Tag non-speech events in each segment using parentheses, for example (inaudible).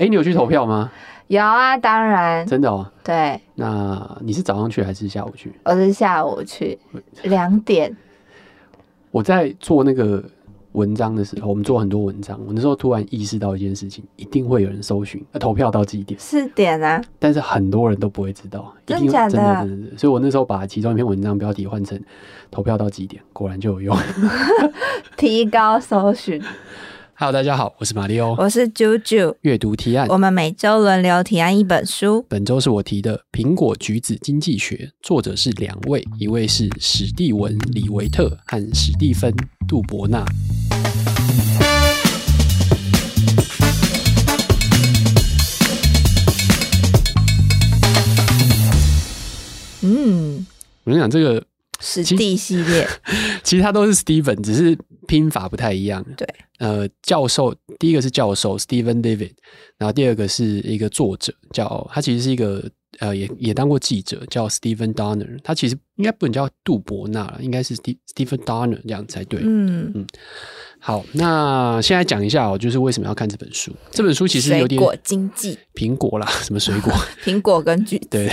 哎，你有去投票吗？有啊，当然。真的哦。对。那你是早上去还是下午去？我是下午去，两点。我在做那个文章的时候，我们做很多文章。我那时候突然意识到一件事情，一定会有人搜寻，投票到几点？四点啊。但是很多人都不会知道，真的？真的真的。所以我那时候把其中一篇文章标题换成“投票到几点”，果然就有用，(laughs) 提高搜寻。Hello，大家好，我是马里欧，我是啾啾。阅读提案，我们每周轮流提案一本书。本周是我提的《苹果橘子经济学》，作者是两位，一位是史蒂文·李维特和史蒂芬·杜伯纳。嗯，我跟你讲这个。史蒂系列，(laughs) 其实他都是 Steven，只是拼法不太一样。对，呃，教授第一个是教授 Steven David，然后第二个是一个作者叫他其实是一个呃也也当过记者叫 Stephen Donner，他其实应该不能叫杜伯纳了，应该是 Stephen Donner 这样才对。嗯嗯。好，那现在讲一下哦，就是为什么要看这本书？这本书其实有点水果经济，苹果啦，什么水果？(laughs) 苹果跟橘子，对，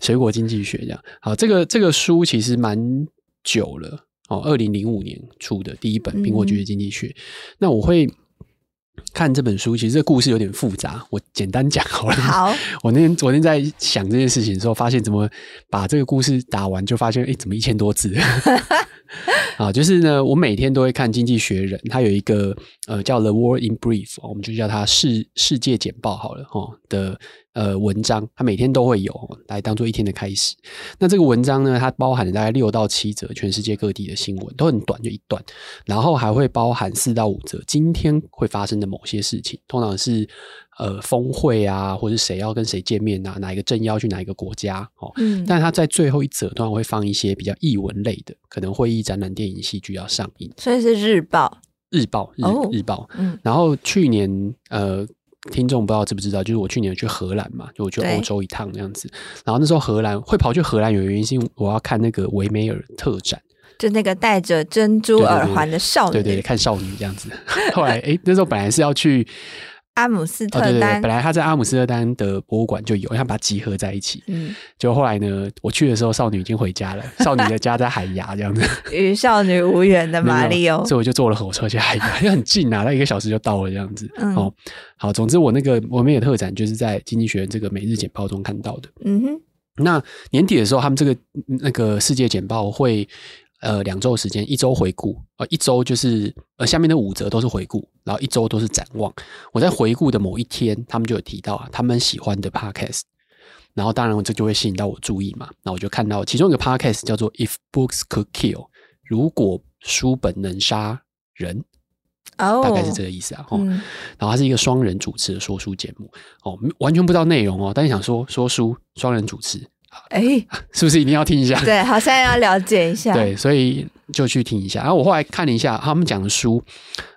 水果经济学这样。好，这个这个书其实蛮久了哦，二零零五年出的第一本《苹果橘子经济学》。嗯。那我会看这本书，其实这个故事有点复杂，我简单讲好了。好，(laughs) 我那天昨天在想这件事情的时候，发现怎么把这个故事打完，就发现哎，怎么一千多字？(laughs) 啊，就是呢，我每天都会看《经济学人》，它有一个呃叫《The World in Brief》，我们就叫它世世界简报好了哦的呃文章，它每天都会有来当做一天的开始。那这个文章呢，它包含了大概六到七则全世界各地的新闻，都很短，就一段，然后还会包含四到五则今天会发生的某些事情，通常是。呃，峰会啊，或者谁要跟谁见面啊？哪一个政要去哪一个国家？哦，嗯，但他在最后一则通常会放一些比较译文类的，可能会议、展览、电影、戏剧要上映，所以是日报，日报，日、哦、日报。嗯，然后去年呃，听众不知道知不知道，就是我去年去荷兰嘛，就我去欧洲一趟那样子。然后那时候荷兰会跑去荷兰，有原因是我要看那个维梅尔特展，就那个戴着珍珠耳环的少女，对对，对对，看少女这样子。(laughs) 后来哎，那时候本来是要去。阿姆斯特丹，哦、对对对，本来他在阿姆斯特丹的博物馆就有，他把它集合在一起。嗯，就后来呢，我去的时候，少女已经回家了，(laughs) 少女的家在海牙这样子，与少女无缘的马里奥，所以我就坐了火车去海牙，就很近啊，那一个小时就到了这样子。嗯，哦，好，总之我那个我们有特展就是在经济学人这个每日简报中看到的。嗯哼，那年底的时候，他们这个那个世界简报会。呃，两周时间，一周回顾，呃，一周就是呃，下面的五则都是回顾，然后一周都是展望。我在回顾的某一天，他们就有提到啊，他们喜欢的 podcast，然后当然这就会吸引到我注意嘛，那我就看到其中一个 podcast 叫做 If Books Could Kill，如果书本能杀人，哦，大概是这个意思啊，哦，嗯，然后它是一个双人主持的说书节目，哦，完全不知道内容哦，但是想说说书，双人主持。哎，(laughs) 是不是一定要听一下？对，好像要了解一下。(laughs) 对，所以就去听一下。然后我后来看了一下他们讲的书，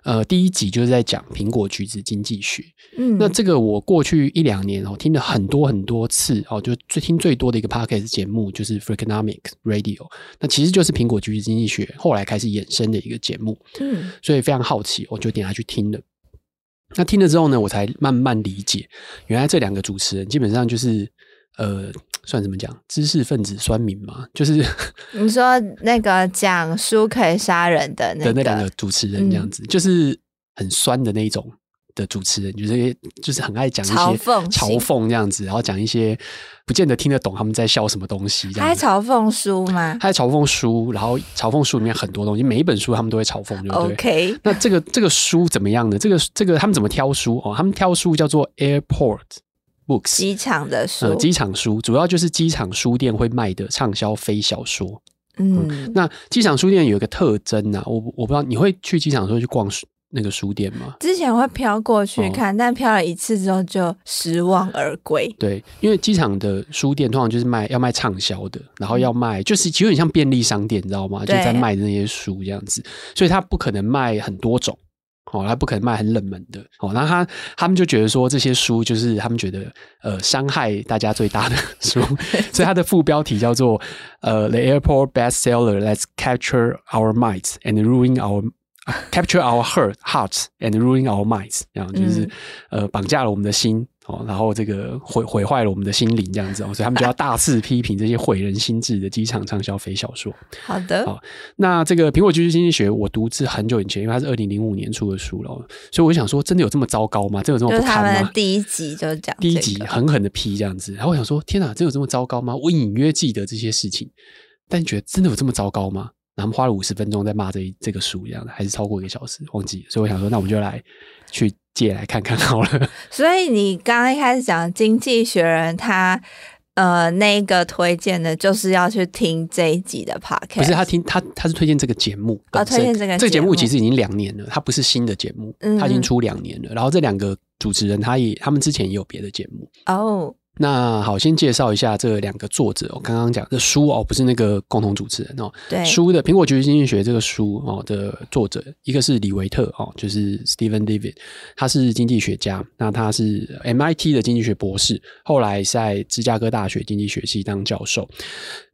呃，第一集就是在讲苹果橘子经济学。嗯，那这个我过去一两年哦，听了很多很多次哦，就最听最多的一个 podcast 节目就是 Freakonomics Radio。那其实就是苹果橘子经济学后来开始衍生的一个节目。嗯，所以非常好奇，我就点下去听了。那听了之后呢，我才慢慢理解，原来这两个主持人基本上就是。呃，算怎么讲？知识分子酸民嘛，就是你说那个讲书可以杀人的那那两个主持人这样子，嗯、就是很酸的那一种的主持人，就是就是很爱讲一些嘲讽嘲讽这样子，然后讲一些不见得听得懂他们在笑什么东西。他还嘲讽书吗？他在嘲讽书，然后嘲讽书里面很多东西，每一本书他们都会嘲讽，对不对？OK。那这个这个书怎么样呢？这个这个他们怎么挑书哦？他们挑书叫做 Airport。Books, 机场的书，呃，机场书主要就是机场书店会卖的畅销非小说。嗯，嗯，那机场书店有一个特征啊，我我不知道你会去机场的时候去逛书那个书店吗？之前会飘过去看，哦，但飘了一次之后就失望而归。对，因为机场的书店通常就是卖要卖畅销的，然后要卖就是其实有点像便利商店，你知道吗？就在卖那些书这样子，所以它不可能卖很多种。哦，他不可能卖很冷门的哦。然后他他们就觉得说，这些书就是他们觉得呃伤害大家最大的书，所以它的副标题叫做呃 The Airport Bestseller Let's Capture Our Minds and Ruin Our capture our heart hearts and ruling our minds，这样就是、嗯、呃绑架了我们的心。哦，然后这个毁毁坏了我们的心灵，这样子哦，所以他们就要大肆批评这些毁人心智的机场畅销非小说。好的，好，那这个《苹果橘子经济学》，我读自很久以前，因为它是二零零五年出的书了，所以我想说，真的有这么糟糕吗？真的有这么不堪吗？他们第一集就讲、这个、第一集狠狠的批这样子，然后我想说，天哪，真的有这么糟糕吗？我隐约记得这些事情，但觉得真的有这么糟糕吗？然后花了五十分钟在骂这一这个书，这样的还是超过一个小时，忘记。所以我想说，那我们就来去借来看看好了。(laughs) 所以你刚刚一开始讲《经济学人》他，呃那个推荐的，就是要去听这一集的 podcast。不是他听他他是推荐这个节目，哦，推荐这个这个节目其实已经两年了，它不是新的节目，它已经出两年了。嗯、然后这两个主持人，他也他们之前也有别的节目哦。那好，先介绍一下这两个作者。我刚刚讲的书哦，不是那个共同主持人哦。对。书的《苹果橘子经济学》这个书哦的作者，一个是李维特哦，就是 Stephen Levitt，他是经济学家。那他是 MIT 的经济学博士，后来在芝加哥大学经济学系当教授。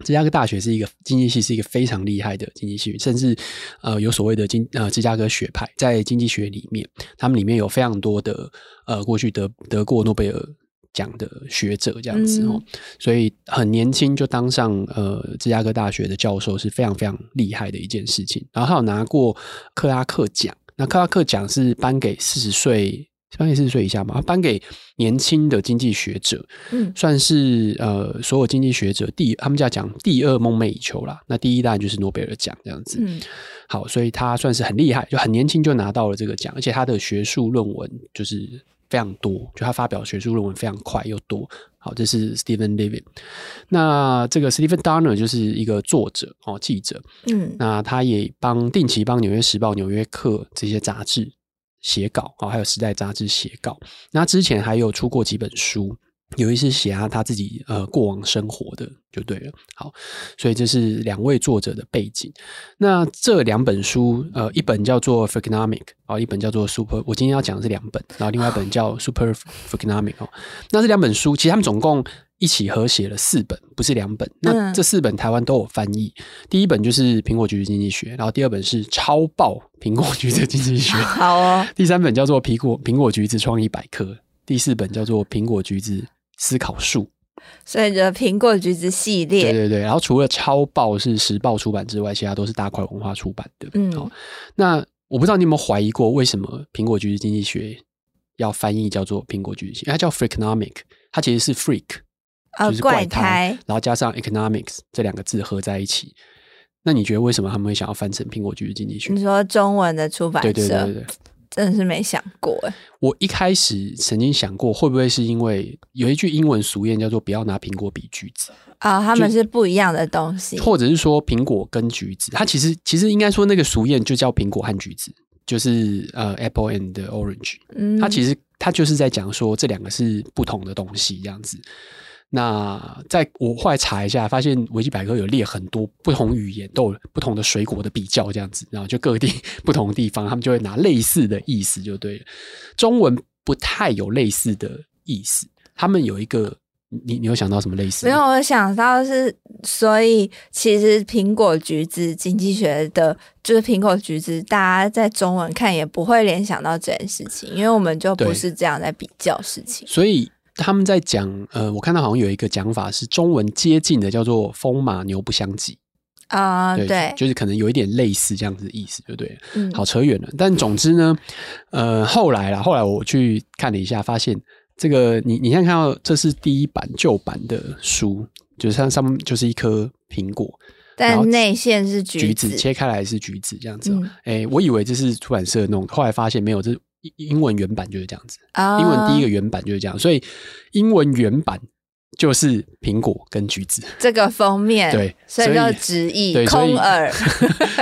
芝加哥大学是一个经济系，是一个非常厉害的经济系，甚至呃有所谓的经呃芝加哥学派，在经济学里面，他们里面有非常多的呃过去得得过诺贝尔。讲的学者这样子哦，嗯、所以很年轻就当上呃芝加哥大学的教授是非常非常厉害的一件事情。然后他有拿过克拉克奖，那克拉克奖是颁给四十岁，颁给四十岁以下嘛，颁给年轻的经济学者，嗯，算是呃所有经济学者第他们家讲第二梦寐以求啦。那第一当然就是诺贝尔奖这样子，嗯，好，所以他算是很厉害，就很年轻就拿到了这个奖，而且他的学术论文就是。非常多，就他发表学术论文非常快又多。好，这是 Stephen Levitt。那这个 Stephen Darner 就是一个作者哦，记者。嗯，那他也帮定期帮《纽约时报》《纽约客》这些杂志写稿哦，还有《时代》杂志写稿。那之前还有出过几本书。有一些写他他自己呃过往生活的就对了，好，所以这是两位作者的背景。那这两本书呃，一本叫做 Freakonomics 啊，一本叫做 Super。我今天要讲的是两本，然后另外一本叫 Super Freakonomics 哦。那这两本书其实他们总共一起合写了四本，不是两本。那这四本台湾都有翻译。第一本就是《苹果橘子经济学》，然后第二本是超爆苹果橘子经济学，(laughs) 好哦。第三本叫做苹果苹果橘子创意百科，第四本叫做苹果橘子。思考术，所以就苹果橘子系列，对对对。然后除了超报是时报出版之外，其他都是大块文化出版的。嗯，好。那我不知道你有没有怀疑过，为什么苹果橘子经济学要翻译叫做苹果橘子？因为它叫 Freakonomics，它其实是 freak，就是怪胎，怪然后加上 economics 这两个字合在一起。那你觉得为什么他们会想要翻成苹果橘子经济学？你说中文的出版社？对对对对对。真的是没想过哎！我一开始曾经想过，会不会是因为有一句英文俗谚叫做“不要拿苹果比橘子”啊、哦，他们是不一样的东西，或者是说苹果跟橘子，它其实其实应该说那个俗谚就叫苹果和橘子，就是呃 Apple and Orange，嗯，它其实它就是在讲说这两个是不同的东西这样子。那在我后来查一下，发现维基百科有列很多不同语言都有不同的水果的比较，这样子，然后就各地 (laughs) 不同的地方，他们就会拿类似的意思就对了。中文不太有类似的意思，他们有一个，你你有想到什么类似？没有，我想到是，所以其实苹果橘子经济学的，就是苹果橘子，大家在中文看也不会联想到这件事情，因为我们就不是这样在比较事情，所以。他们在讲，呃，我看到好像有一个讲法是中文接近的，叫做“风马牛不相及”啊，对，对，就是可能有一点类似这样子的意思，对不对？嗯，好，扯远了。但总之呢，呃，后来啦，后来我去看了一下，发现这个你你现在看到这是第一版旧版的书，就是它上面就是一颗苹果，但内馅是橘子，橘子切开来是橘子这样子。哎、嗯欸，我以为这是出版社弄，后来发现没有，这。英文原版就是这样子，oh. 英文第一个原版就是这样，所以英文原版就是苹果跟橘子这个封面，对，所以叫直译空耳，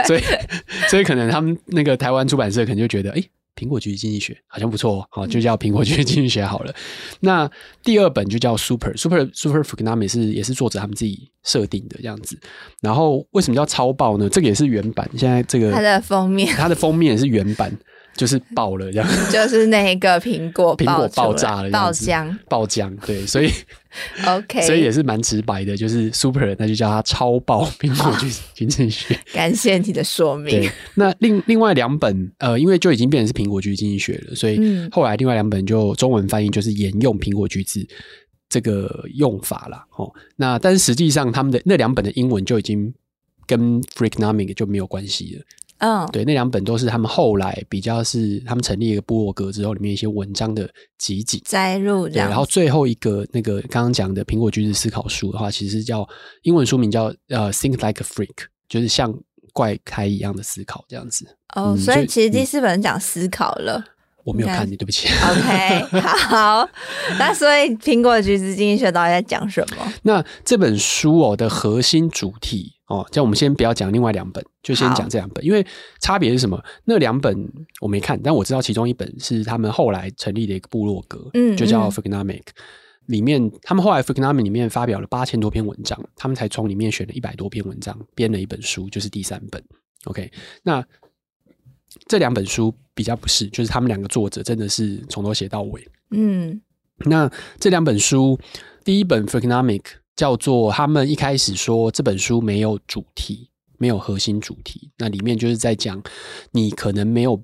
所以 (laughs) (laughs) 所以可能他们那个台湾出版社可能就觉得，哎、欸，苹果橘子经济学好像不错，好就叫苹果橘子经济学好了。那第二本就叫 Super Super Super Freakonomics 是也是作者他们自己设定的这样子。然后为什么叫超爆呢？这个也是原版，现在这个它的封面，它的封面也是原版。就是爆了这样，(laughs) 就是那个苹果 (laughs) 苹果爆炸了，爆浆爆浆，对，所以 (laughs) OK，所以也是蛮直白的，就是 Super，那就叫它超爆苹果橘子经济学。感谢你的说明。那另另外两本，呃，因为就已经变成是苹果橘子经济学了，所以后来另外两本就中文翻译就是沿用苹果橘子这个用法了。哦，那但是实际上他们的那两本的英文就已经跟 Freakonomics 就没有关系了。嗯，对，那两本都是他们后来比较是他们成立一个部落格之后，里面一些文章的集锦摘录。对，然后最后一个那个刚刚讲的苹果橘子思考书的话，其实叫英文书名叫呃 Think Like a Freak，就是像怪胎一样的思考这样子。哦，嗯、所以其实第四本讲思考了。我没有看你，对不起。OK，(laughs) 好，那所以苹果橘子经济学到底在讲什么？那这本书哦的核心主题哦，叫我们先不要讲另外两本，就先讲这两本，因为差别是什么？那两本我没看，但我知道其中一本是他们后来成立的一个部落格，嗯，就叫 Freakonomics，里面他们后来 Freakonomics 里面发表了八千多篇文章，他们才从里面选了一百多篇文章编了一本书，就是第三本。OK，那。这两本书比较不是，就是他们两个作者真的是从头写到尾。嗯，那这两本书，第一本《Freakonomics》叫做他们一开始说这本书没有主题，没有核心主题，那里面就是在讲你可能没有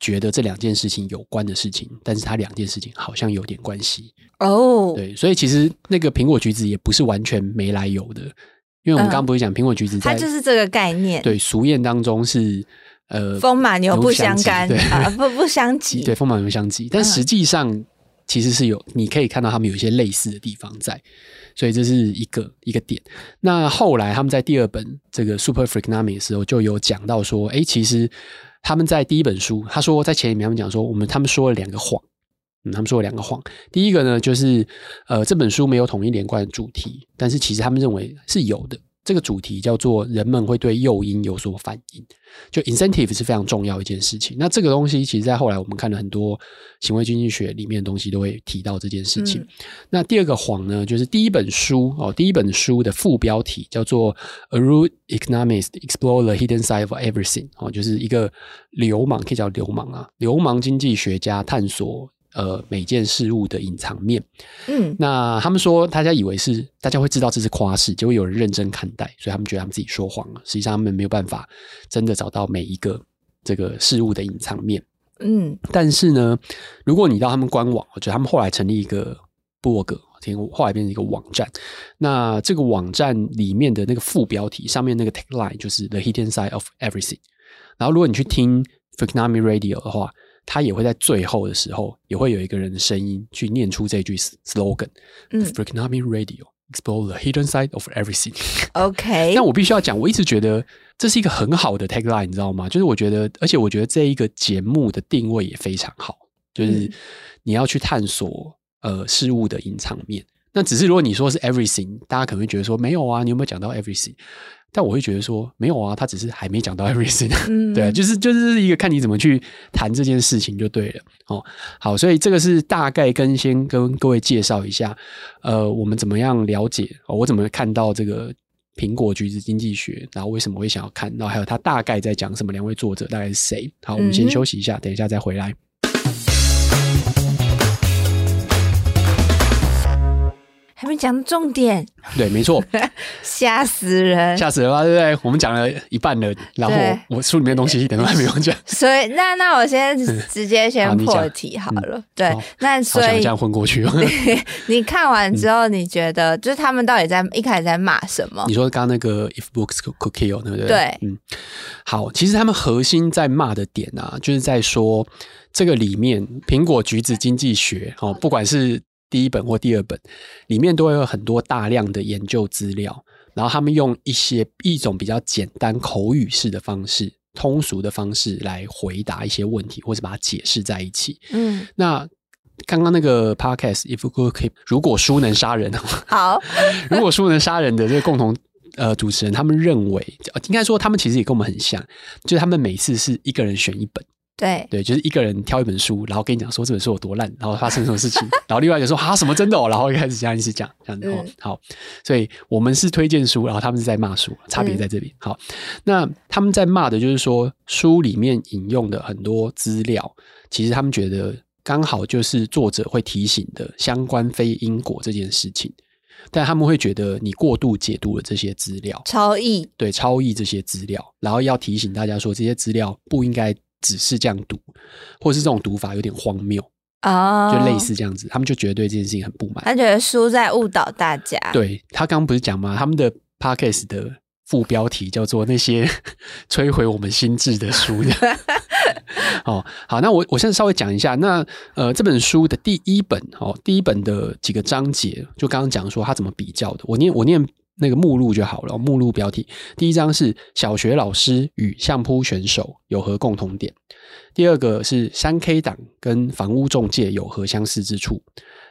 觉得这两件事情有关的事情，但是它两件事情好像有点关系。哦，对，所以其实那个苹果橘子也不是完全没来由的，因为我们刚刚不是讲苹果橘子，它就是这个概念。对，俗谚当中是。呃，风马牛不相干，对啊，不不相 (laughs) 及，对，风马牛相及。但实际上，其实是有，你可以看到他们有一些类似的地方在，所以这是一个一个点。那后来他们在第二本这个 Super Freakonomics 的时候，就有讲到说，哎，其实他们在第一本书，他说在前里面他们讲说，我们他们说了两个谎，他们说了两个谎。第一个呢，就是呃，这本书没有统一连贯的主题，但是其实他们认为是有的。这个主题叫做人们会对诱因有所反应，就 incentive 是非常重要一件事情。那这个东西其实，在后来我们看了很多行为经济学里面的东西，都会提到这件事情。嗯、那第二个谎呢，就是第一本书哦，第一本书的副标题叫做 A rude economist explore the hidden side of everything 哦，就是一个流氓，可以叫流氓啊，流氓经济学家探索。呃，每件事物的隐藏面，嗯，那他们说，大家以为是大家会知道这是夸饰，就会有人认真看待，所以他们觉得他们自己说谎了。实际上，他们没有办法真的找到每一个这个事物的隐藏面，嗯。但是呢，如果你到他们官网，我觉得他们后来成立一个部落格，后来变成一个网站。那这个网站里面的那个副标题上面那个 tagline 就是 The Hidden Side of Everything。然后，如果你去听 Freakonomics Radio 的话。他也会在最后的时候，也会有一个人的声音去念出这句 slogan。嗯，Freakonomics Radio explore the hidden side of everything。(laughs) OK，但我必须要讲，我一直觉得这是一个很好的 tagline，你知道吗？就是我觉得，而且我觉得这一个节目的定位也非常好，就是你要去探索呃事物的隐藏面。那只是如果你说是 everything，大家可能会觉得说没有啊，你有没有讲到 everything？但我会觉得说没有啊，他只是还没讲到 (laughs) everything，嗯、对，就是就是一个看你怎么去谈这件事情就对了哦。好，所以这个是大概跟先跟各位介绍一下，呃，我们怎么样了解，哦、我怎么看到这个苹果橘子经济学，然后为什么会想要看，然后还有他大概在讲什么，两位作者大概是谁？好，我们先休息一下，嗯、等一下再回来。讲重点，对，没错，(laughs) 吓死人，吓死人了，对不对？我们讲了一半了，然后我书里面的东西一点都还没有讲，(laughs) 所以那那我先直接先破题好了，对，那所以这样混过去。(laughs) 你看完之后，你觉得就是他们到底在一开始在骂什么？你说刚刚那个 If books could kill，对不对？对，嗯，好，其实他们核心在骂的点啊，就是在说这个里面苹果橘子经济学哦，不管是。第一本或第二本里面都会有很多大量的研究资料，然后他们用一些一种比较简单口语式的方式、通俗的方式来回答一些问题，或者把它解释在一起。嗯，那刚刚那个 podcast if you could，kill，如果书能杀人，好，(laughs) 如果书能杀人的这个共同呃主持人，他们认为应该说他们其实也跟我们很像，就是他们每次是一个人选一本。对对，就是一个人挑一本书，然后跟你讲说这本书有多烂，然后发生什么事情，(laughs) 然后另外一个说啊什么真的哦，然后一开始这样一直讲这样子、嗯、好，所以我们是推荐书，然后他们是在骂书，差别在这里。嗯、好，那他们在骂的就是说书里面引用的很多资料，其实他们觉得刚好就是作者会提醒的相关非因果这件事情。但他们会觉得你过度解读了这些资料，超译，对，超译这些资料，然后要提醒大家说，这些资料不应该只是这样读，或是这种读法有点荒谬啊，就类似这样子，他们就觉得对这件事情很不满。他觉得书在误导大家。对，他刚刚不是讲吗？他们的 podcast 的副标题叫做“那些 (laughs) 摧毁我们心智的书”。(laughs) 哦，好，那我我现在稍微讲一下，那呃这本书的第一本哦，第一本的几个章节，就刚刚讲说他怎么比较的，我念我念那个目录就好了。目录标题，第一章是小学老师与相扑选手有何共同点？第二个是三 K 党跟房屋中介有何相似之处？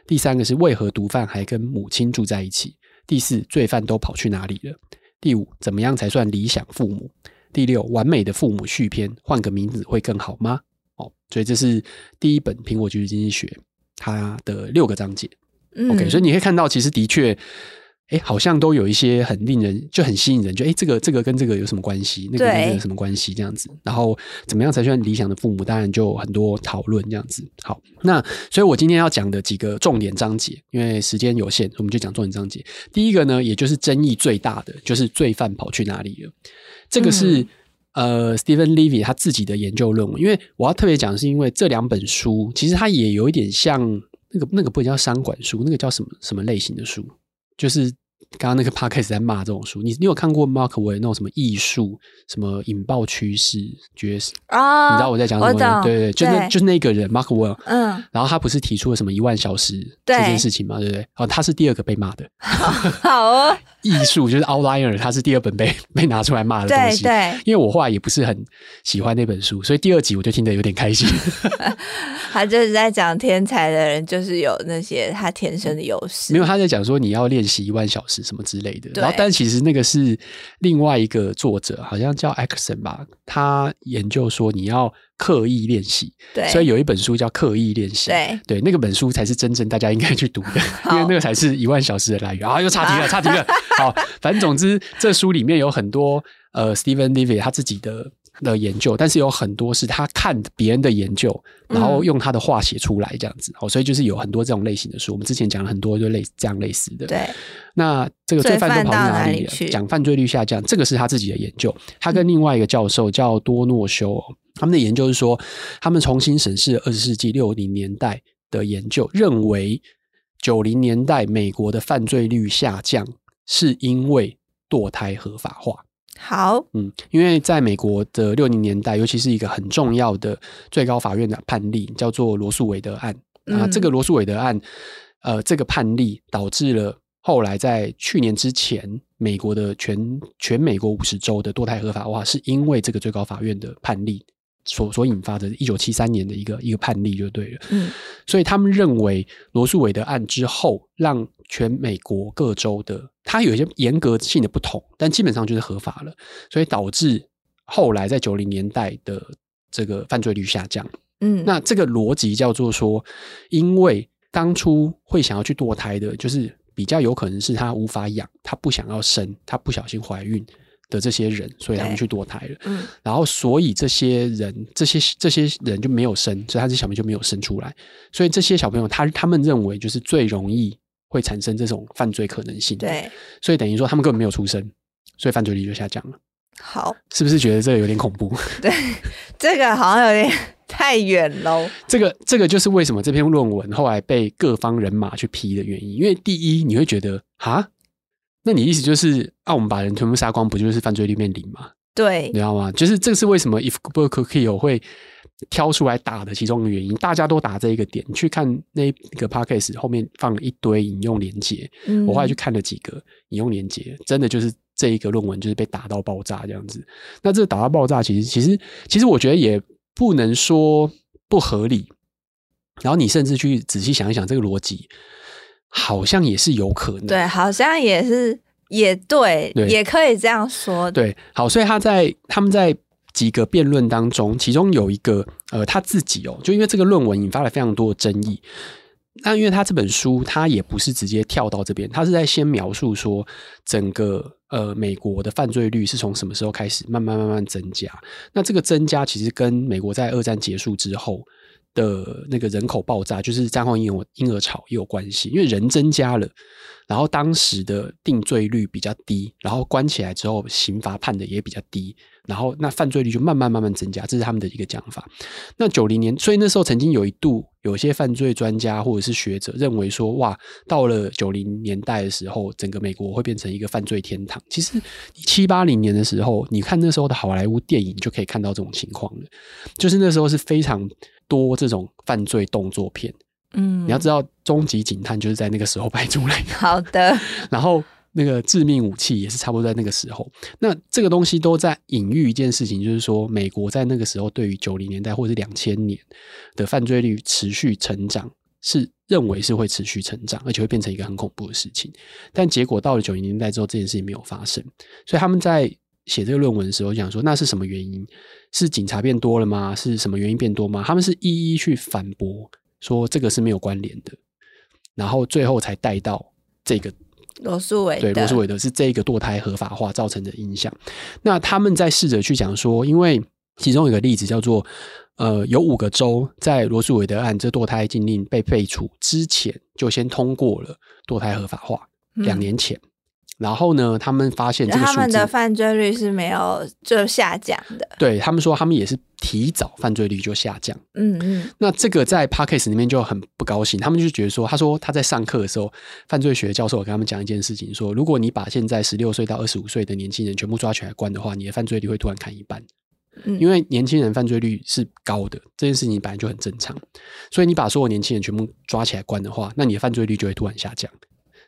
第三个是为何毒贩还跟母亲住在一起？第四，罪犯都跑去哪里了？第五，怎么样才算理想父母？第六，完美的父母续篇，换个名字会更好吗？哦，所以这是第一本《苹果橘子经济学》它的六个章节。嗯、OK，所以你可以看到，其实的确，哎，好像都有一些很令人就很吸引人，就哎，这个这个跟这个有什么关系？那个跟这个有什么关系？这样子，然后怎么样才算理想的父母？当然就很多讨论这样子。好，那所以我今天要讲的几个重点章节，因为时间有限，我们就讲重点章节。第一个呢，也就是争议最大的，就是罪犯跑去哪里了。这个是、嗯、呃，Steven Levy 他自己的研究论文。因为我要特别讲，是因为这两本书其实它也有一点像那个那个不叫商管书，那个叫什么什么类型的书，就是。刚刚那个 podcast 在骂这种书，你你有看过 Mark Wade 那种什么艺术、什么引爆趋势、爵士啊？你知道我在讲什么？对对对，就那就是那个人 Mark。嗯，然后他不是提出了什么一万小时这件事情嘛？对不对？哦，他是第二个被骂的。(laughs) 好哦，艺术就是 Outlier，他是第二本被 (laughs) 被拿出来骂的东西。对，因为我后来也不是很喜欢那本书，所以第二集我就听得有点开心。(laughs) 他就是在讲天才的人就是有那些他天生的优势。没有，他在讲说你要练习一万小时。什么之类的，然后但其实那个是另外一个作者，好像叫 Exon 吧，他研究说你要刻意练习，对，所以有一本书叫《刻意练习》，对，对，那个本书才是真正大家应该去读的，(laughs) 因为那个才是一万小时的来源啊！又差题了，差题了。好，反正总之，这书里面有很多呃，Steven Levy 他自己的。的研究，但是有很多是他看别人的研究，然后用他的话写出来这样子，哦、嗯，所以就是有很多这种类型的书。我们之前讲了很多，就类这样类似的。对，那这个罪犯都跑去哪里了？讲犯罪率下降，这个是他自己的研究。他跟另外一个教授叫多诺修，他们的研究是说，他们重新审视了二十世纪六零年代的研究，认为九零年代美国的犯罪率下降是因为堕胎合法化。好，嗯，因为在美国的六零年代，尤其是一个很重要的最高法院的判例，叫做罗素韦德案。啊，这个罗诉韦德案，呃，这个判例导致了后来在去年之前，美国的全全美国五十州的堕胎合法化，是因为这个最高法院的判例所所引发的，一九七三年的一个一个判例就对了。嗯，所以他们认为罗素韦德案之后，让全美国各州的。它有一些严格性的不同，但基本上就是合法了，所以导致后来在九零年代的这个犯罪率下降。嗯，那这个逻辑叫做说，因为当初会想要去堕胎的，就是比较有可能是他无法养，他不想要生，他不小心怀孕的这些人，所以他们去堕胎了。嗯，然后所以这些人，这些这些人就没有生，所以他这小朋友就没有生出来，所以这些小朋友他他们认为就是最容易。会产生这种犯罪可能性，对，所以等于说他们根本没有出生，所以犯罪率就下降了。好，是不是觉得这个有点恐怖？(laughs) 对，这个好像有点太远喽。这个这个就是为什么这篇论文后来被各方人马去批的原因。因为第一，你会觉得啊，那你意思就是，啊，我们把人全部杀光，不就是犯罪率变零吗？对，你知道吗？就是这是为什么 If Book Could Kill 会。挑出来打的其中的原因，大家都打这一个点。去看那个 podcast 后面放了一堆引用连接，嗯，我后来去看了几个引用连接，真的就是这一个论文就是被打到爆炸这样子。那这打到爆炸，其实其实其实我觉得也不能说不合理。然后你甚至去仔细想一想，这个逻辑好像也是有可能，对，好像也是也对，对，也可以这样说。对，好，所以他在他们在。几个辩论当中，其中有一个呃他自己哦，就因为这个论文引发了非常多的争议。那因为他这本书，他也不是直接跳到这边，他是在先描述说整个呃美国的犯罪率是从什么时候开始慢慢慢慢增加。那这个增加其实跟美国在二战结束之后的那个人口爆炸，就是战后婴儿婴儿潮也有关系，因为人增加了。然后当时的定罪率比较低，然后关起来之后刑罚判的也比较低，然后那犯罪率就慢慢慢慢增加，这是他们的一个讲法。那九零年，所以那时候曾经有一度，有些犯罪专家或者是学者认为说，哇，到了九零年代的时候，整个美国会变成一个犯罪天堂。其实七八零年的时候，你看那时候的好莱坞电影就可以看到这种情况了，就是那时候是非常多这种犯罪动作片。嗯，你要知道，《终极警探》就是在那个时候拍出来的。(laughs) 好的，(laughs) 然后那个《致命武器》也是差不多在那个时候。那这个东西都在隐喻一件事情，就是说，美国在那个时候对于九零年代或者是两千年的犯罪率持续成长，是认为是会持续成长，而且会变成一个很恐怖的事情。但结果到了九零年代之后，这件事情没有发生。所以他们在写这个论文的时候讲说，那是什么原因？是警察变多了吗？是什么原因变多吗？他们是一一去反驳。说这个是没有关联的，然后最后才带到这个罗素韦德，对，罗素韦德是这个堕胎合法化造成的影响。那他们在试着去讲说，因为其中有一个例子叫做，呃，有五个州在罗素韦德案这堕胎禁令被废除之前，就先通过了堕胎合法化，两年前。嗯然后呢，他们发现他们的犯罪率是没有就下降的。对，他们说，他们也是提早犯罪率就下降。嗯嗯。那这个在 Podcast 里面就很不高兴，他们就觉得说，他说他在上课的时候，犯罪学教授跟他们讲一件事情，说如果你把现在十六岁到二十五岁的年轻人全部抓起来关的话，你的犯罪率会突然砍一半。嗯。因为年轻人犯罪率是高的，这件事情本来就很正常，所以你把所有年轻人全部抓起来关的话，那你的犯罪率就会突然下降。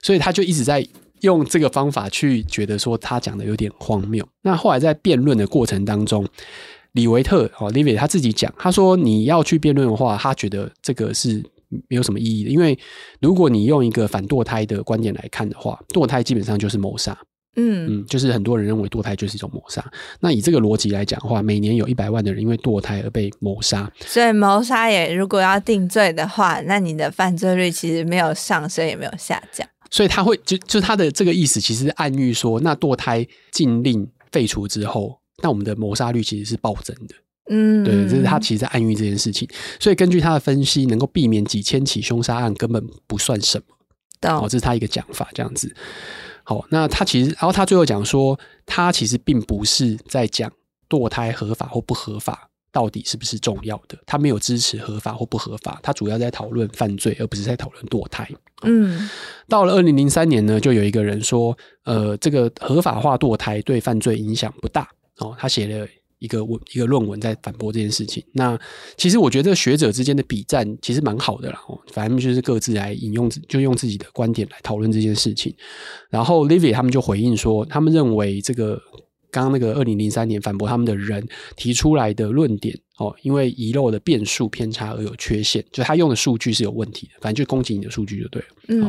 所以他就一直在。用这个方法去觉得说他讲的有点荒谬。那后来在辩论的过程当中，李维特哦，Leavitt 他自己讲，他说你要去辩论的话，他觉得这个是没有什么意义的，因为如果你用一个反堕胎的观点来看的话，堕胎基本上就是谋杀。嗯嗯，就是很多人认为堕胎就是一种谋杀。那以这个逻辑来讲的话，每年有一百万的人因为堕胎而被谋杀。所以谋杀也如果要定罪的话，那你的犯罪率其实没有上升，也没有下降。所以他会就就他的这个意思，其实是暗喻说，那堕胎禁令废除之后，那我们的谋杀率其实是暴增的。嗯，对，这是他其实在暗喻这件事情。所以根据他的分析，能够避免几千起凶杀案根本不算什么。哦，这是他一个讲法，这样子。好，那他其实，然后他最后讲说，他其实并不是在讲堕胎合法或不合法。到底是不是重要的？他没有支持合法或不合法，他主要在讨论犯罪，而不是在讨论堕胎。嗯，到了二零零三年呢，就有一个人说，呃，这个合法化堕胎对犯罪影响不大哦。他写了一个文一个论文在反驳这件事情。那其实我觉得学者之间的比战其实蛮好的啦，哦，反正就是各自来引用，就用自己的观点来讨论这件事情。然后 Leavitt 他们就回应说，他们认为这个。刚刚那个二零零三年反驳他们的人提出来的论点哦，因为遗漏的变数偏差而有缺陷，就他用的数据是有问题的，反正就攻击你的数据就对了。嗯，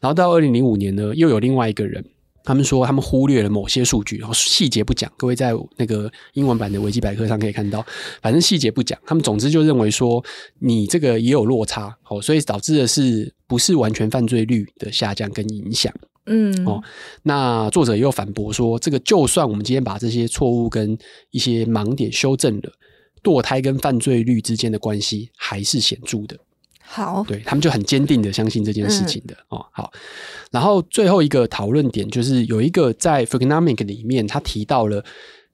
然后到二零零五年呢，又有另外一个人，他们说他们忽略了某些数据，然后细节不讲。各位在那个英文版的维基百科上可以看到，反正细节不讲。他们总之就认为说你这个也有落差哦，所以导致的是不是完全犯罪率的下降跟影响。嗯，哦，那作者又反驳说，这个就算我们今天把这些错误跟一些盲点修正了，堕胎跟犯罪率之间的关系还是显著的。好，对，他们就很坚定的相信这件事情的。嗯、哦，好。然后最后一个讨论点就是有一个在 Freakonomics 里面，他提到了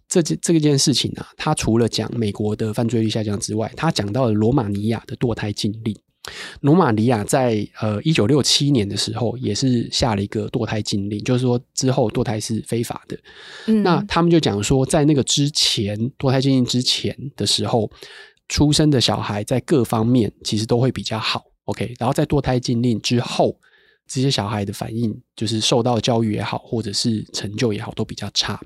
这件这件事情啊，他除了讲美国的犯罪率下降之外，他讲到了罗马尼亚的堕胎禁令。罗马尼亚在呃一九六七年的时候，也是下了一个堕胎禁令，就是说之后堕胎是非法的。嗯，那他们就讲说，在那个之前堕胎禁令之前的时候，出生的小孩在各方面其实都会比较好。OK，然后在堕胎禁令之后，这些小孩的反应就是受到教育也好，或者是成就也好，都比较差。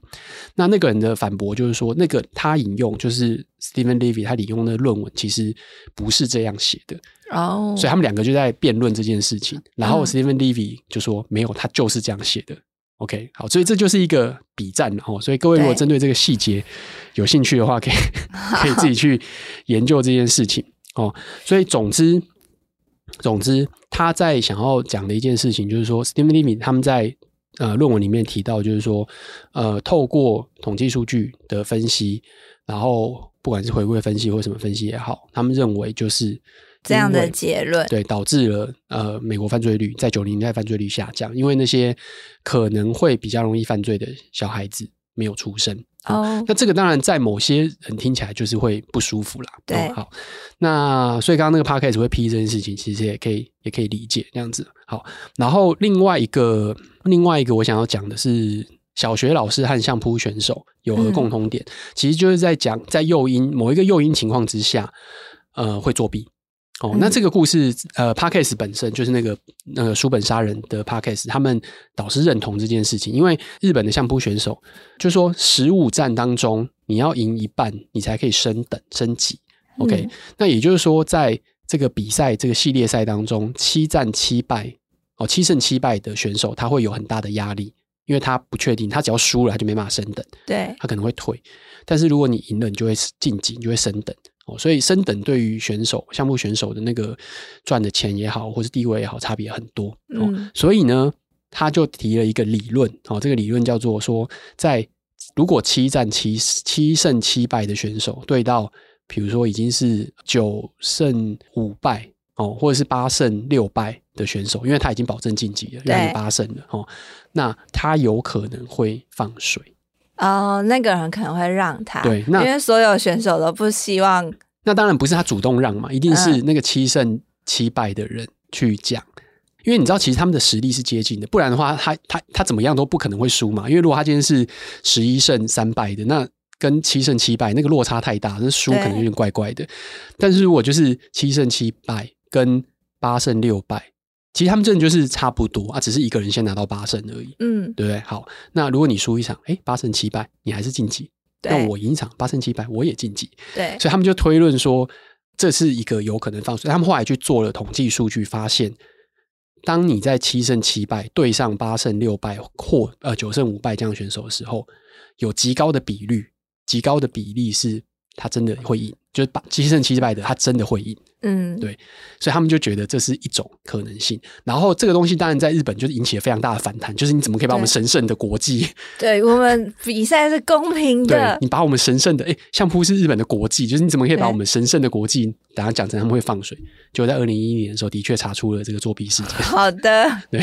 那那个人的反驳就是说，那个他引用就是 Steven Levy 他引用的论文，其实不是这样写的。哦，所以他们两个就在辩论这件事情。然后 Steven Levy 就说没有，他就是这样写的。OK，好，所以这就是一个比战哦。所以各位如果针对这个细节有兴趣的话，可以 (laughs) 可以自己去研究这件事情哦。所以总之，总之他在想要讲的一件事情就是说，Steven Levy 他们在呃论文里面提到，就是说呃透过统计数据的分析，然后不管是回归分析或什么分析也好，他们认为就是。这样的结论对，导致了呃美国犯罪率在九零年代犯罪率下降，因为那些可能会比较容易犯罪的小孩子没有出生哦、嗯。那这个当然在某些人听起来就是会不舒服啦。对，嗯、好，那所以刚刚那个 podcast 会批这件事情，其实也可以也可以理解这样子。好，然后另外一个另外一个我想要讲的是，小学老师和相扑选手有何共同点？嗯、其实就是在讲在诱因某一个诱因情况之下，呃，会作弊。哦，那这个故事，呃，Podcast 本身就是那个那个书本杀人的 Podcast，他们导师认同这件事情，因为日本的相扑选手就说，十五战当中你要赢一半，你才可以升等升级。OK，嗯，那也就是说，在这个比赛这个系列赛当中，七战七败哦，七胜七败的选手他会有很大的压力，因为他不确定，他只要输了他就没办法升等，对，他可能会退，但是如果你赢了，你就会晋级，你就会升等。所以升等对于选手、项目选手的那个赚的钱也好，或是地位也好，差别很多。嗯，所以呢，他就提了一个理论，哦，这个理论叫做说，在如果七战七七胜七败的选手对到，比如说已经是九胜五败哦，或者是八胜六败的选手，因为他已经保证晋级了，让你八胜了哦，那他有可能会放水。哦，那个人可能会让他，对，那因为所有选手都不希望。那当然不是他主动让嘛，一定是那个七胜七败的人去讲，嗯，因为你知道，其实他们的实力是接近的，不然的话他，他他他怎么样都不可能会输嘛。因为如果他今天是十一胜三败的，那跟七胜七败那个落差太大，那输可能有点怪怪的。但是如果就是七胜七败跟八胜六败。其实他们真的就是差不多啊，只是一个人先拿到八胜而已，嗯，对不对？好，那如果你输一场，哎，八胜七败，你还是晋级；那我赢一场，八胜七败，我也晋级。对，所以他们就推论说，这是一个有可能放水。他们后来去做了统计数据，发现，当你在七胜七败对上八胜六败或呃九胜五败这样选手的时候，有极高的比率，极高的比例是他真的会赢，就是八七胜七败的，他真的会赢。嗯，对，所以他们就觉得这是一种可能性。然后这个东西当然在日本就是引起了非常大的反弹，就是你怎么可以把我们神圣的国际？(laughs) 对，我们比赛是公平的。对，你把我们神圣的，哎，相扑是日本的国际，就是你怎么可以把我们神圣的国际，等下讲成他们会放水？就在二零一一年的时候，的确查出了这个作弊事件。好的，(laughs) 对。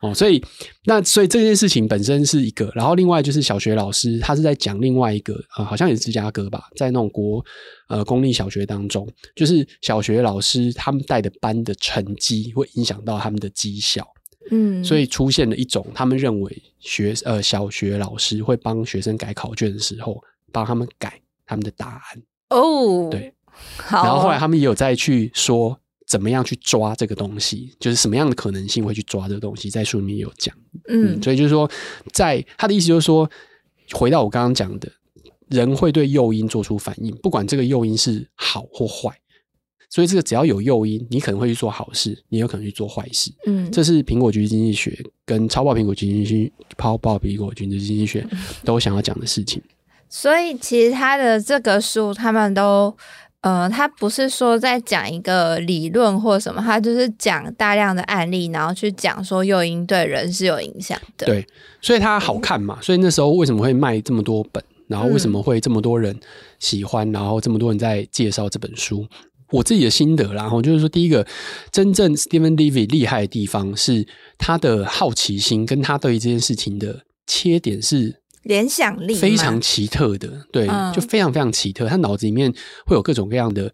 哦，所以那所以这件事情本身是一个，然后另外就是小学老师他是在讲另外一个，呃，好像也是芝加哥吧，在那种国呃公立小学当中，就是小学老师他们带的班的成绩会影响到他们的绩效，嗯，所以出现了一种他们认为学呃小学老师会帮学生改考卷的时候，帮他们改他们的答案。哦，对，好，然后后来他们也有再去说。怎么样去抓这个东西？就是什么样的可能性会去抓这个东西？在书里面有讲，嗯，所以就是说，在他的意思就是说，回到我刚刚讲的，人会对诱因做出反应，不管这个诱因是好或坏。所以这个只要有诱因，你可能会去做好事，你有可能去做坏事。嗯，这是苹果局经济学跟超爆苹果局经济学、超爆苹果橘子经济学都想要讲的事情。所以其实他的这个书，他们都。呃，他不是说在讲一个理论或什么，他就是讲大量的案例，然后去讲说诱因对人是有影响的。对，所以它好看嘛，所以那时候为什么会卖这么多本，然后为什么会这么多人喜欢，然后这么多人在介绍这本书。我自己的心得，然后就是说，第一个，真正 Steven Levy 厉害的地方是他的好奇心，跟他对于这件事情的切点是。联想力非常奇特的，对，嗯，就非常非常奇特。他脑子里面会有各种各样的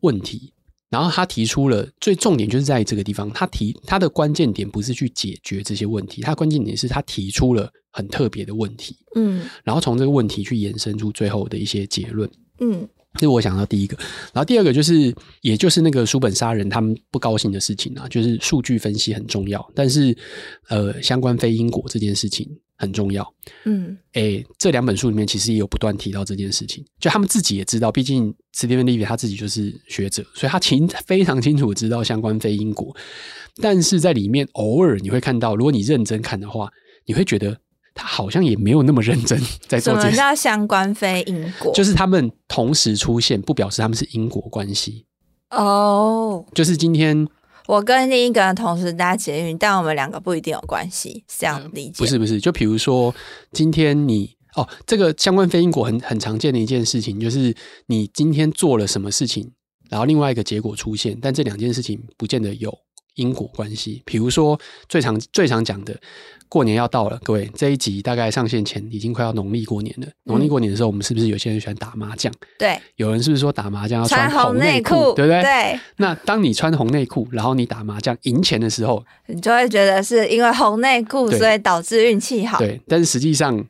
问题，然后他提出了最重点就是在这个地方，他提他的关键点不是去解决这些问题，他关键点是他提出了很特别的问题，嗯，然后从这个问题去延伸出最后的一些结论，嗯。这是我想到第一个，然后第二个就是，也就是那个书本杀人他们不高兴的事情啊，就是数据分析很重要，但是呃，相关非因果这件事情很重要。嗯，诶，这两本书里面其实也有不断提到这件事情，就他们自己也知道，毕竟史蒂芬·利维他自己就是学者，所以他清非常清楚知道相关非因果，但是在里面偶尔你会看到，如果你认真看的话，你会觉得他好像也没有那么认真 (laughs) 在做。什么叫相关非因果？就是他们同时出现，不表示他们是因果关系。哦，就是今天我跟另一个人同时搭捷运，但我们两个不一定有关系，是这样理解？不是不是，就比如说今天你哦，这个相关非因果很很常见的一件事情，就是你今天做了什么事情，然后另外一个结果出现，但这两件事情不见得有因果关系。比如说最常最常讲的。过年要到了，各位，这一集大概上线前已经快要农历过年了。农历过年的时候，我们是不是有些人喜欢打麻将？对，有人是不是说打麻将要穿红内裤，对不对？对。那当你穿红内裤，然后你打麻将赢钱的时候，你就会觉得是因为红内裤，所以导致运气好。对，但是实际上，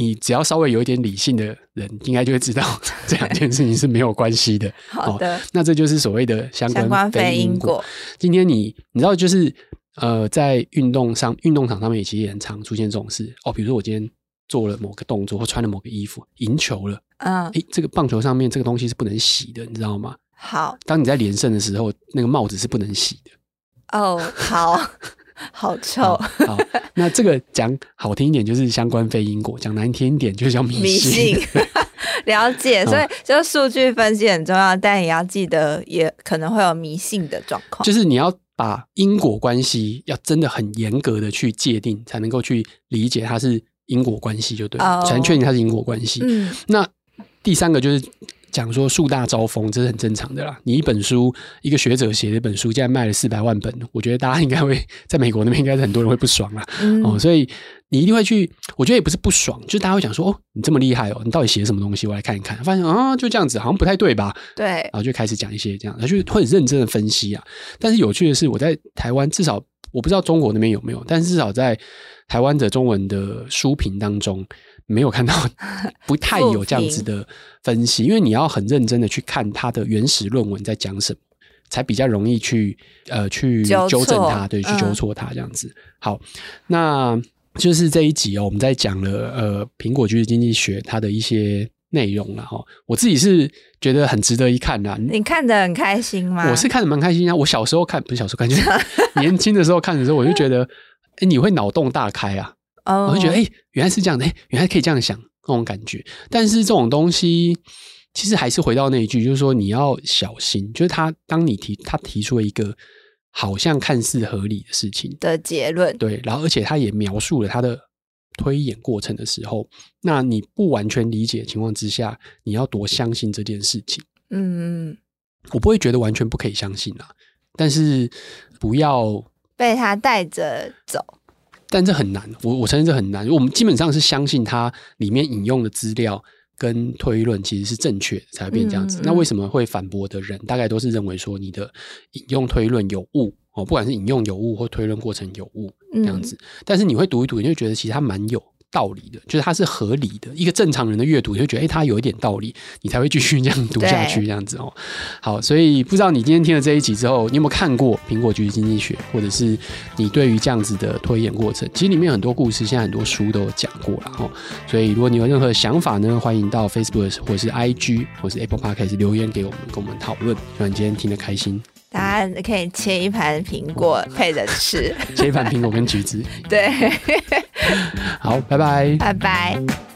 你只要稍微有一点理性的人，应该就会知道 (laughs) 这两件事情是没有关系的。(laughs) 好的、哦，那这就是所谓的相关非因果。今天你你知道就是。呃，在运动上，运动场上面也其实也很常出现这种事哦。比如说，我今天做了某个动作，或穿了某个衣服，赢球了，嗯，哎，这个棒球上面这个东西是不能洗的，你知道吗？好，当你在连胜的时候，那个帽子是不能洗的。哦，好，(laughs) (laughs) 好臭。好，那这个讲好听一点就是相关非因果，讲难听一点就是叫迷信。迷信 (laughs) 了解，所以就数据分析很重要，但也要记得，也可能会有迷信的状况。就是你要。把因果关系要真的很严格的去界定，才能够去理解它是因果关系，就对了，才能确定它是因果关系。嗯，那第三个就是。讲说树大招风，这是很正常的啦。你一本书，一个学者写的一本书，竟然卖了四百万本，我觉得大家应该会在美国那边应该是很多人会不爽啦。嗯、哦，所以你一定会去。我觉得也不是不爽，就是大家会讲说：“哦，你这么厉害哦，你到底写什么东西？我来看一看。”发现啊，就这样子，好像不太对吧？对，然后就开始讲一些这样，他就会很认真的分析啊。但是有趣的是，我在台湾，至少我不知道中国那边有没有，但是至少在台湾的中文的书评当中。没有看到，(laughs) 不太有这样子的分析，因为你要很认真的去看它的原始论文在讲什么，才比较容易去呃去纠正它，对，去纠错它这样子。嗯、好，那就是这一集哦，我们在讲了呃苹果橘子经济学它的一些内容了哈。我自己是觉得很值得一看的，你看得很开心吗？我是看得蛮开心啊。我小时候看不是小时候看，就是 (laughs) 年轻的时候看的时候，我就觉得，哎，你会脑洞大开啊。我就觉得，哎、欸，原来是这样的，哎、欸，原来可以这样想，那种感觉。但是这种东西，其实还是回到那一句，就是说你要小心。就是他当你提他提出了一个好像看似合理的事情的结论，对，然后而且他也描述了他的推演过程的时候，那你不完全理解的情况之下，你要多相信这件事情。嗯，我不会觉得完全不可以相信啦，但是不要被他带着走。但这很难，我我承认这很难。我们基本上是相信它里面引用的资料跟推论其实是正确的，才会变这样子。嗯嗯。那为什么会反驳的人，大概都是认为说你的引用推论有误哦，不管是引用有误或推论过程有误这样子。嗯。但是你会读一读，你就觉得其实它蛮有。道理的，就是它是合理的。一个正常人的阅读，你会觉得，哎，它有一点道理，你才会继续这样读下去，这样子哦。(laughs) 好，所以不知道你今天听了这一集之后，你有没有看过《苹果橘子经济学》，或者是你对于这样子的推演过程，其实里面很多故事，现在很多书都有讲过了哦。所以如果你有任何想法呢，欢迎到 Facebook 或者是 IG 或是 Apple Podcast 留言给我们，跟我们讨论。希望你今天听得开心。大家可以切一盘苹果配着吃，切一盘苹果跟橘子。对，好，拜拜，拜拜。